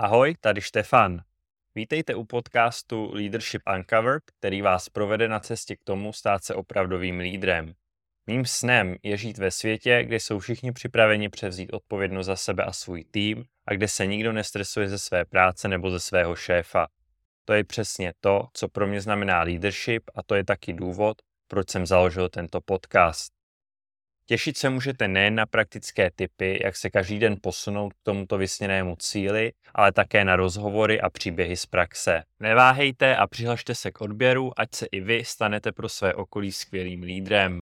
Ahoj, tady Štefan. Vítejte u podcastu Leadership Uncovered, který vás provede na cestě k tomu stát se opravdovým lídrem. Mým snem je žít ve světě, kde jsou všichni připraveni převzít odpovědnost za sebe a svůj tým a kde se nikdo nestresuje ze své práce nebo ze svého šéfa. To je přesně to, co pro mě znamená leadership a to je taky důvod, proč jsem založil tento podcast. Těšit se můžete nejen na praktické typy, jak se každý den posunout k tomuto vysněnému cíli, ale také na rozhovory a příběhy z praxe. Neváhejte a přihlašte se k odběru, ať se i vy stanete pro své okolí skvělým lídrem.